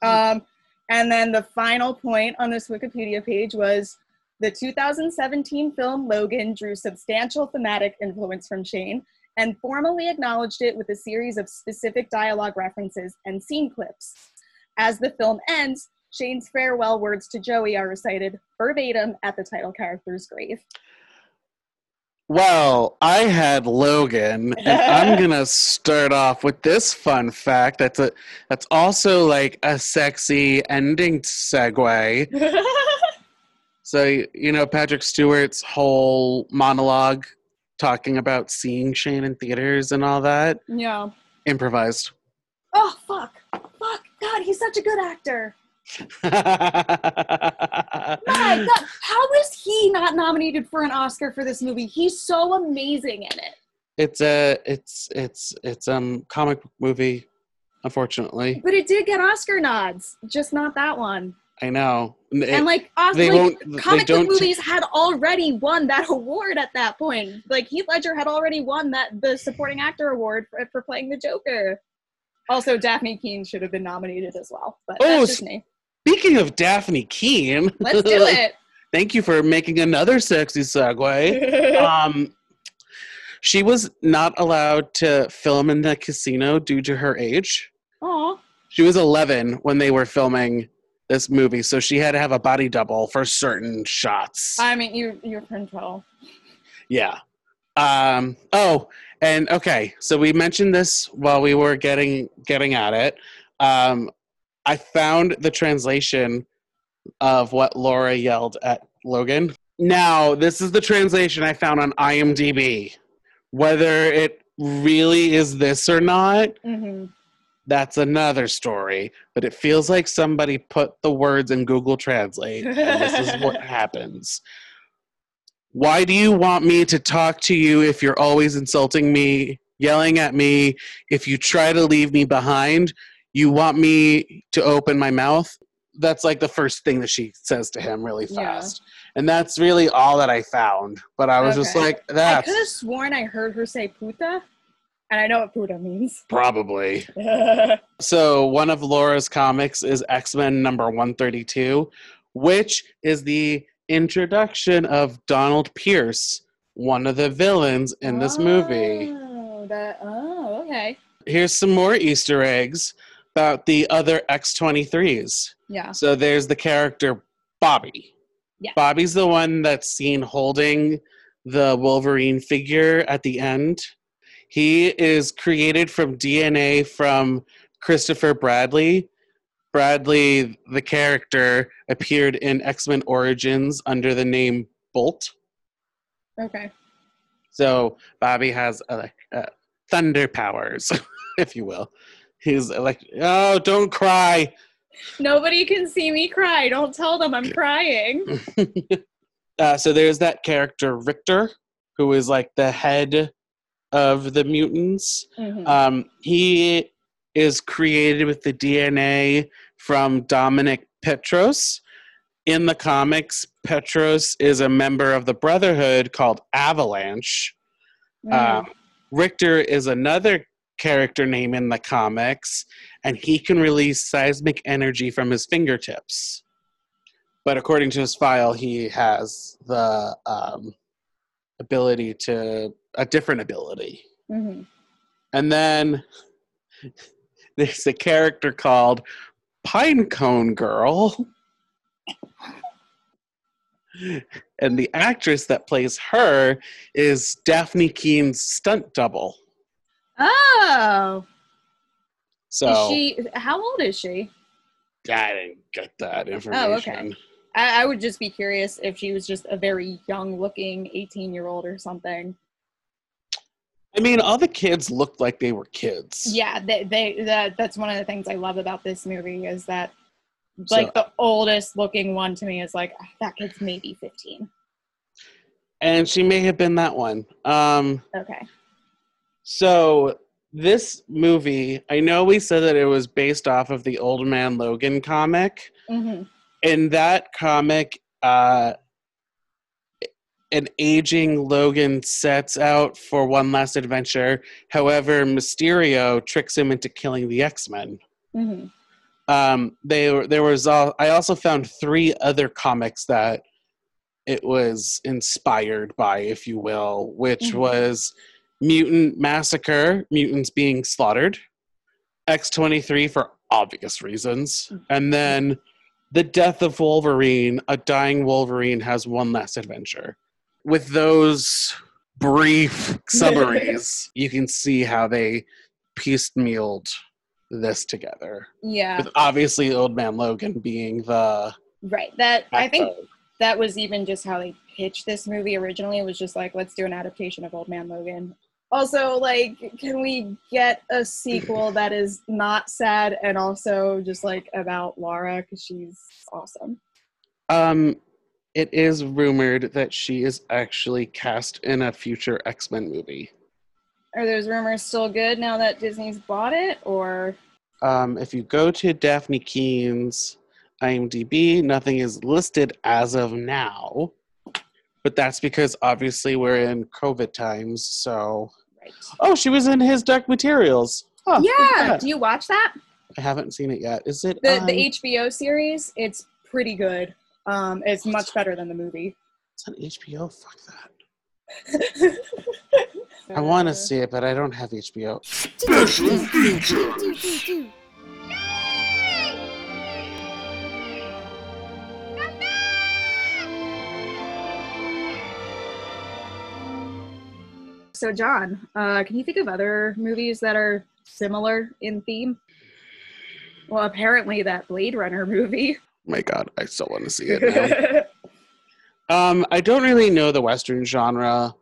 Speaker 1: Um, and then the final point on this Wikipedia page was the 2017 film Logan drew substantial thematic influence from Shane and formally acknowledged it with a series of specific dialogue references and scene clips. As the film ends, Shane's farewell words to Joey are recited verbatim at the title character's grave.
Speaker 3: Well, I had Logan, and I'm gonna start off with this fun fact. That's a that's also like a sexy ending segue. So you know Patrick Stewart's whole monologue talking about seeing Shane in theaters and all that
Speaker 1: Yeah.
Speaker 3: improvised.
Speaker 1: Oh fuck. God, he's such a good actor. My God, how is he not nominated for an Oscar for this movie? He's so amazing in it.
Speaker 3: it's a it's it's it's um comic book movie, unfortunately.
Speaker 1: But it did get Oscar nods, just not that one.
Speaker 3: I know.
Speaker 1: And like, Os-
Speaker 3: they
Speaker 1: like
Speaker 3: won't. They
Speaker 1: comic book
Speaker 3: don't.
Speaker 1: movies had already won that award at that point. Like Heath Ledger had already won that the supporting actor award for, for playing the Joker. Also, Dafne Keen should have been nominated as well. But
Speaker 3: Oh,
Speaker 1: that's just me.
Speaker 3: Speaking of Dafne Keen,
Speaker 1: Let's do it.
Speaker 3: Thank you for making another sexy segue. um, she was not allowed to film in the casino due to her age.
Speaker 1: Aw.
Speaker 3: She was 11 when they were filming this movie, so she had to have a body double for certain shots.
Speaker 1: I mean, you you can tell.
Speaker 3: Yeah. Um, oh, and okay, so we mentioned this while we were getting getting at it. Um, I found the translation of what Laura yelled at Logan. Now, this is the translation I found on IMDb. Whether it really is this or not,
Speaker 1: hmm
Speaker 3: that's another story. But it feels like somebody put the words in Google Translate, and this is what happens. Why do you want me to talk to you if you're always insulting me, yelling at me? If you try to leave me behind, you want me to open my mouth? That's like the first thing that she says to him really
Speaker 1: Yeah.
Speaker 3: fast. And that's really all that I found. But I was just like,
Speaker 1: that.
Speaker 3: I
Speaker 1: could have sworn I heard her say puta, and I know what puta means.
Speaker 3: probably. So one of Laura's comics is X Men number 132, which is the introduction of Donald Pierce, one of the villains in this movie.
Speaker 1: Oh, that, oh, okay.
Speaker 3: Here's some more Easter eggs about the other X23s.
Speaker 1: Yeah.
Speaker 3: So there's the character Bobby.
Speaker 1: Yeah.
Speaker 3: Bobby's the one that's seen holding the Wolverine figure at the end. He is created from DNA from Christopher Bradley. Bradley, the character, appeared in X Men Origins under the name Bolt.
Speaker 1: Okay.
Speaker 3: So Bobby has uh, uh, thunder powers, if you will. He's like, oh, don't cry.
Speaker 1: Nobody can see me cry. Don't tell them I'm crying.
Speaker 3: uh, so there's that character Rictor, who is like the head of the mutants.
Speaker 1: Mhm.
Speaker 3: Um, he is created with the DNA from Dominic Petros. In the comics, Petros is a member of the Brotherhood called Avalanche.
Speaker 1: Mm.
Speaker 3: Um, Rictor is another character name in the comics, and he can release seismic energy from his fingertips. But according to his file, he has the um, ability to a different ability.
Speaker 1: Mhm.
Speaker 3: And then there's a character called Pinecone Girl. And the actress that plays her is Dafne Keen's stunt double.
Speaker 1: Oh,
Speaker 3: So
Speaker 1: is she? How old is she?
Speaker 3: I didn't get that oh, information.
Speaker 1: Oh, I, I would just be curious if she was just a very young-looking 18-year-old or something.
Speaker 3: I mean, all the kids looked like they were kids.
Speaker 1: Yeah, they, they that that's one of the things I love about this movie is that like
Speaker 3: So-
Speaker 1: the oldest looking one to me is like "Ah, that kid's maybe 15.
Speaker 3: And she may have been that one. Um,
Speaker 1: Okay.
Speaker 3: so this movie, I know we said that it was based off of the Old Man Logan comic.
Speaker 1: hmm
Speaker 3: in that comic, uh, an aging Logan sets out for one last adventure. However, Mysterio tricks him into killing the X Men.
Speaker 1: hmm
Speaker 3: Um, they there was all, I also found three other comics that it was inspired by, if you will, which
Speaker 1: Mhm.
Speaker 3: was Mutant Massacre, mutants being slaughtered, X twenty three for obvious reasons, and then the death of Wolverine. A dying Wolverine has one last adventure. With those brief summaries, you can see how they piecemealed this together
Speaker 1: Yeah.
Speaker 3: with obviously old man logan being the
Speaker 1: Right. That I think that was even just how they pitched this movie originally. It was just like, let's do an adaptation of Old Man Logan. Also, like, can we get a sequel that is not sad and also just like about Laura because she's awesome.
Speaker 3: Um, it is rumored that she is actually cast in a future X Men movie.
Speaker 1: Are those rumors still good now that Disney's bought it, or
Speaker 3: Um, if you go to Dafne Keen's IMDb, nothing is listed as of now. But that's because obviously we're in COVID times. So,
Speaker 1: right?
Speaker 3: oh, she was in his Dark Materials. Oh,
Speaker 1: yeah. Do you watch that?
Speaker 3: I haven't seen it yet. Is it
Speaker 1: The
Speaker 3: on-
Speaker 1: the HBO series, it's pretty good. Um, it's much better than the movie.
Speaker 3: It's on HBO. Fuck that. I want to see it, but I don't have HBO.
Speaker 2: Special features.
Speaker 1: So, John, uh, can you think of other movies that are similar in theme? Well, apparently that Blade Runner movie.
Speaker 3: My God, I still want to see it um, I don't really know the Western genre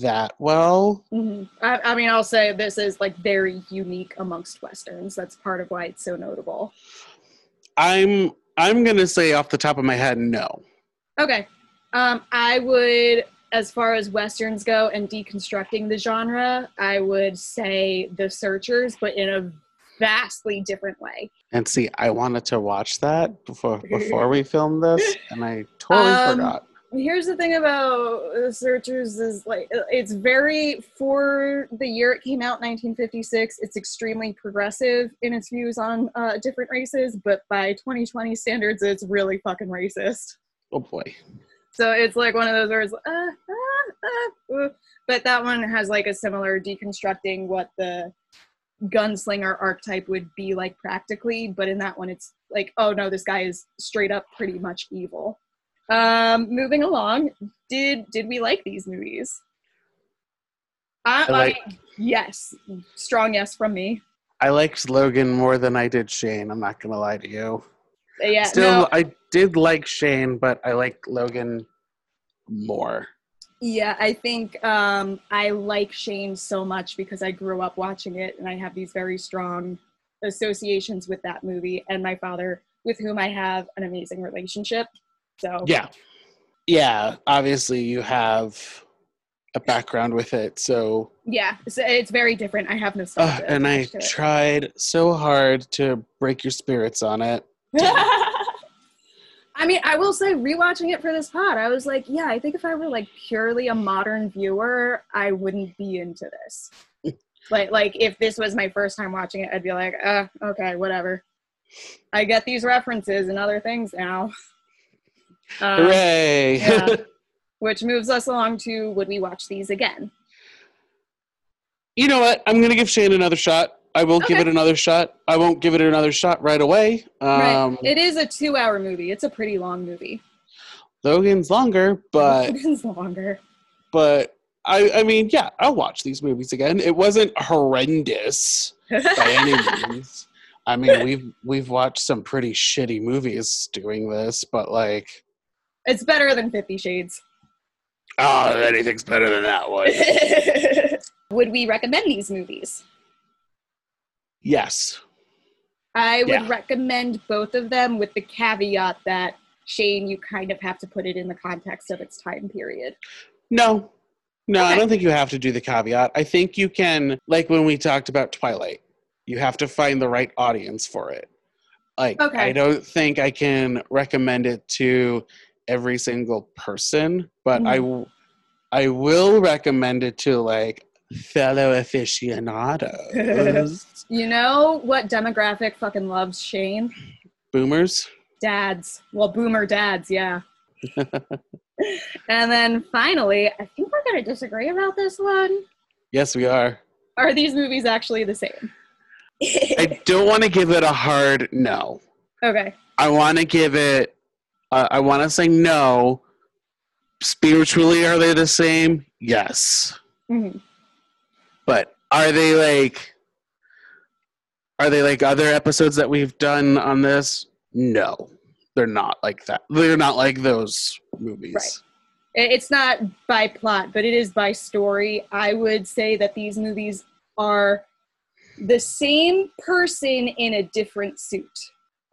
Speaker 3: that well.
Speaker 1: Mhm. I, I mean, I'll say this is like very unique amongst westerns. That's part of why it's so notable.
Speaker 3: I'm I'm gonna say off the top of my head, no.
Speaker 1: Okay, um, I would, as far as westerns go and deconstructing the genre, I would say The Searchers, but in a vastly different way.
Speaker 3: And see, I wanted to watch that before before we filmed this, and I totally
Speaker 1: Um,
Speaker 3: forgot.
Speaker 1: Here's the thing about The Searchers is like it's very for the year it came out, 1956. It's extremely progressive in its views on uh, different races, but by 2020 standards, it's really fucking racist.
Speaker 3: Oh boy.
Speaker 1: So it's like one of those words, uh, uh, uh, uh. but that one has like a similar deconstructing what the gunslinger archetype would be like practically. But in that one, it's like, oh no, this guy is straight up pretty much evil. Um, moving along, did did we like these movies? I,
Speaker 3: I like-
Speaker 1: I- yes, strong yes from me.
Speaker 3: I liked Logan more than I did Shane. I'm not gonna lie to you.
Speaker 1: Yeah,
Speaker 3: Still,
Speaker 1: no,
Speaker 3: I did like Shane, but I like Logan more.
Speaker 1: Yeah, I think um, I like Shane so much because I grew up watching it and I have these very strong associations with that movie and my father, with whom I have an amazing relationship. So,
Speaker 3: Yeah. Yeah. Obviously, you have a background with it, so
Speaker 1: yeah, it's, it's very different. I have
Speaker 3: uh, and I
Speaker 1: attached to it.
Speaker 3: tried so hard to break your spirits on it.
Speaker 1: I mean, I will say, rewatching it for this pod, I was like, yeah, I think if I were like purely a modern viewer, I wouldn't be into this. like, like if this was my first time watching it, I'd be like, uh, okay, whatever. I get these references and other things now. Um,
Speaker 3: Hooray!
Speaker 1: yeah. Which moves us along to would we watch these again?
Speaker 3: you know what? I'm gonna give Shane another shot. I will give it another shot. I won't give it another shot right away. Um,
Speaker 1: right. It is a two hour movie. It's a pretty long movie.
Speaker 3: Logan's longer, but
Speaker 1: it's longer.
Speaker 3: but I I mean, yeah, I'll watch these movies again. It wasn't horrendous by any means. I mean, we've we've watched some pretty shitty movies doing this, but like,
Speaker 1: it's better than Fifty Shades.
Speaker 3: oh, anything's better than that one.
Speaker 1: would we recommend these movies?
Speaker 3: Yes.
Speaker 1: I would
Speaker 3: Yeah.
Speaker 1: recommend both of them with the caveat that Shane, you kind of have to put it in the context of its time period.
Speaker 3: No. No, I don't think you have to do the caveat. I think you can, like when we talked about Twilight, you have to find the right audience for it. Like,
Speaker 1: Okay.
Speaker 3: I don't think I can recommend it to every single person, but I, mm-hmm. w- I will recommend it to like fellow aficionados,
Speaker 1: You know what demographic fucking loves Shane?
Speaker 3: boomers.
Speaker 1: Dads. Well, boomer dads, yeah. and then finally, I think we're going to disagree about this one.
Speaker 3: Yes, we are.
Speaker 1: Are these movies actually the same?
Speaker 3: I don't want to give it a hard no.
Speaker 1: okay.
Speaker 3: I want to give it. Uh, I want to say no. Spiritually, are they the same? Yes,
Speaker 1: Mhm.
Speaker 3: But are they like? Are they like other episodes that we've done on this? No, they're not like that. They're not like those movies.
Speaker 1: Right. It's not by plot, but it is by story. I would say that these movies are the same person in a different suit.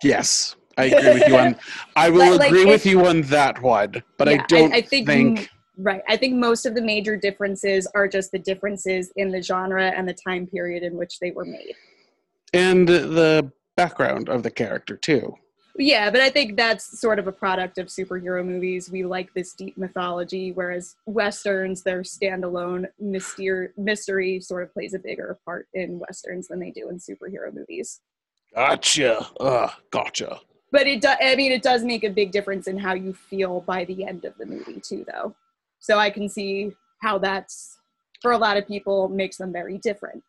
Speaker 3: Yes, I agree with you on. I will
Speaker 1: Like-
Speaker 3: agree with you on that one, but
Speaker 1: Yeah,
Speaker 3: I don't
Speaker 1: I think,
Speaker 3: think.
Speaker 1: Right. I think most of the major differences are just the differences in the genre and the time period in which they were made.
Speaker 3: and the background of the character too.
Speaker 1: Yeah, but I think that's sort of a product of superhero movies. We like this deep mythology, whereas westerns, their standalone mystery, mystery sort of plays a bigger part in westerns than they do in superhero movies.
Speaker 3: Gotcha. Ugh, gotcha.
Speaker 1: But it, do, I mean, it does make a big difference in how you feel by the end of the movie too, though. So I can see how that's for a lot of people makes them very different.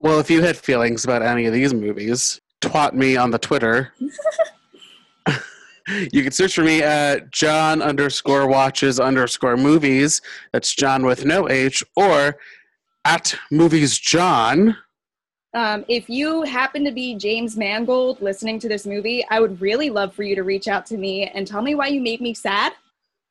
Speaker 3: Well, if you had feelings about any of these movies, twat me on the Twitter. you can search for me at John underscore watches underscore movies. That's John with no H, or at movies John.
Speaker 1: Um, if you happen to be James Mangold listening to this movie, I would really love for you to reach out to me and tell me why you made me sad.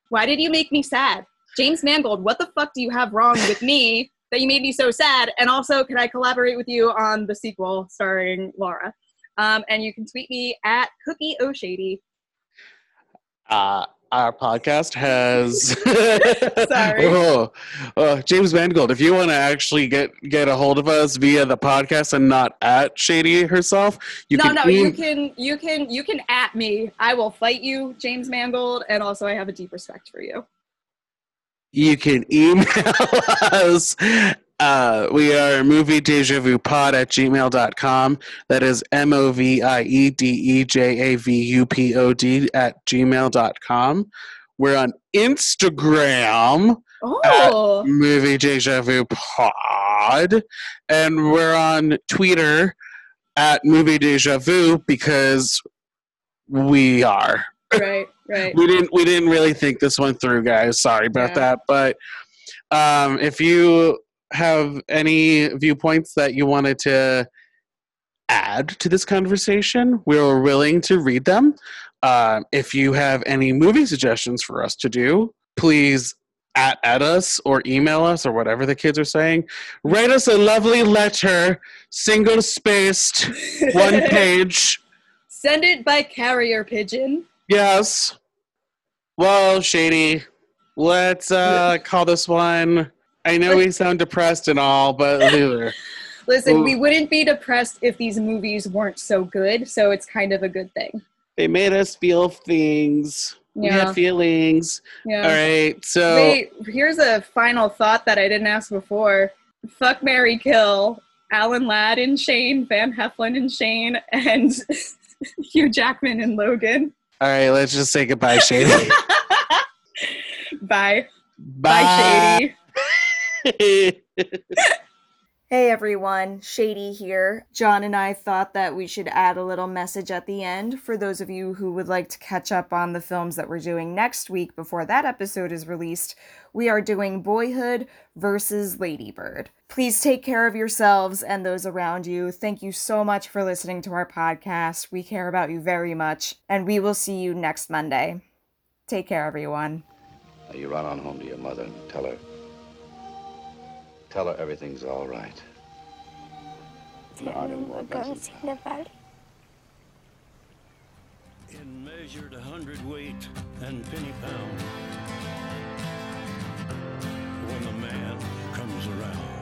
Speaker 1: Why did you make me sad? James Mangold, what the fuck do you have wrong with me that you made me so sad? And also, can I collaborate with you on the sequel starring Laura? Um, and you can tweet me at Cookie O'Shady.
Speaker 3: Uh, our podcast has
Speaker 1: Sorry.
Speaker 3: oh, oh, James Mangold. If you want to actually get get a hold of us via the podcast and not at Shady herself, you
Speaker 1: no,
Speaker 3: can
Speaker 1: no,
Speaker 3: em-
Speaker 1: you can, you can, you can at me. I will fight you, James Mangold, and also I have a deep respect for you.
Speaker 3: You can email us. Uh, we are movie deja vu pod at gmail.com. That is M O V I E D E J A V U P O D at gmail.com. We're on Instagram,
Speaker 1: Oh,
Speaker 3: movie deja vu pod, and we're on Twitter at movie deja vu because we are
Speaker 1: right, right.
Speaker 3: we didn't we didn't really think this one through guys sorry about
Speaker 1: Yeah.
Speaker 3: that but um if you have any viewpoints that you wanted to add to this conversation we're willing to read them um if you have any movie suggestions for us to do please at, at us or email us or whatever the kids are saying write us a lovely letter single spaced one page
Speaker 1: Send it by carrier pigeon.
Speaker 3: Yes. Well, Shady, let's uh call this one. I know we sound depressed and all, but.
Speaker 1: Listen,
Speaker 3: Ooh.
Speaker 1: we wouldn't be depressed if these movies weren't so good, so it's kind of a good thing.
Speaker 3: they made us feel things. We
Speaker 1: Yeah.
Speaker 3: had feelings.
Speaker 1: Yeah.
Speaker 3: All right. So
Speaker 1: Wait, here's a final thought that I didn't ask before. Fuck Mary Kill, Alan Ladd and Shane, Van Heflin and Shane, and Hugh Jackman and Logan.
Speaker 3: All right, let's just say goodbye, Shady.
Speaker 1: Bye. Bye, Shady. Hey everyone, Shady here. John and I thought that we should add a little message at the end for those of you who would like to catch up on the films that we're doing next week before that episode is released. We are doing Boyhood versus Ladybird. Please take care of yourselves and those around you. Thank you so much for listening to our podcast. We care about you very much, and we will see you next Monday. Take care, everyone.
Speaker 4: Now you run on home to your mother and tell her. Tell her everything's all right.
Speaker 5: No,
Speaker 4: I
Speaker 5: didn't
Speaker 4: work out.
Speaker 5: the valley.
Speaker 2: In measured hundredweight and penny pound. When the man comes around.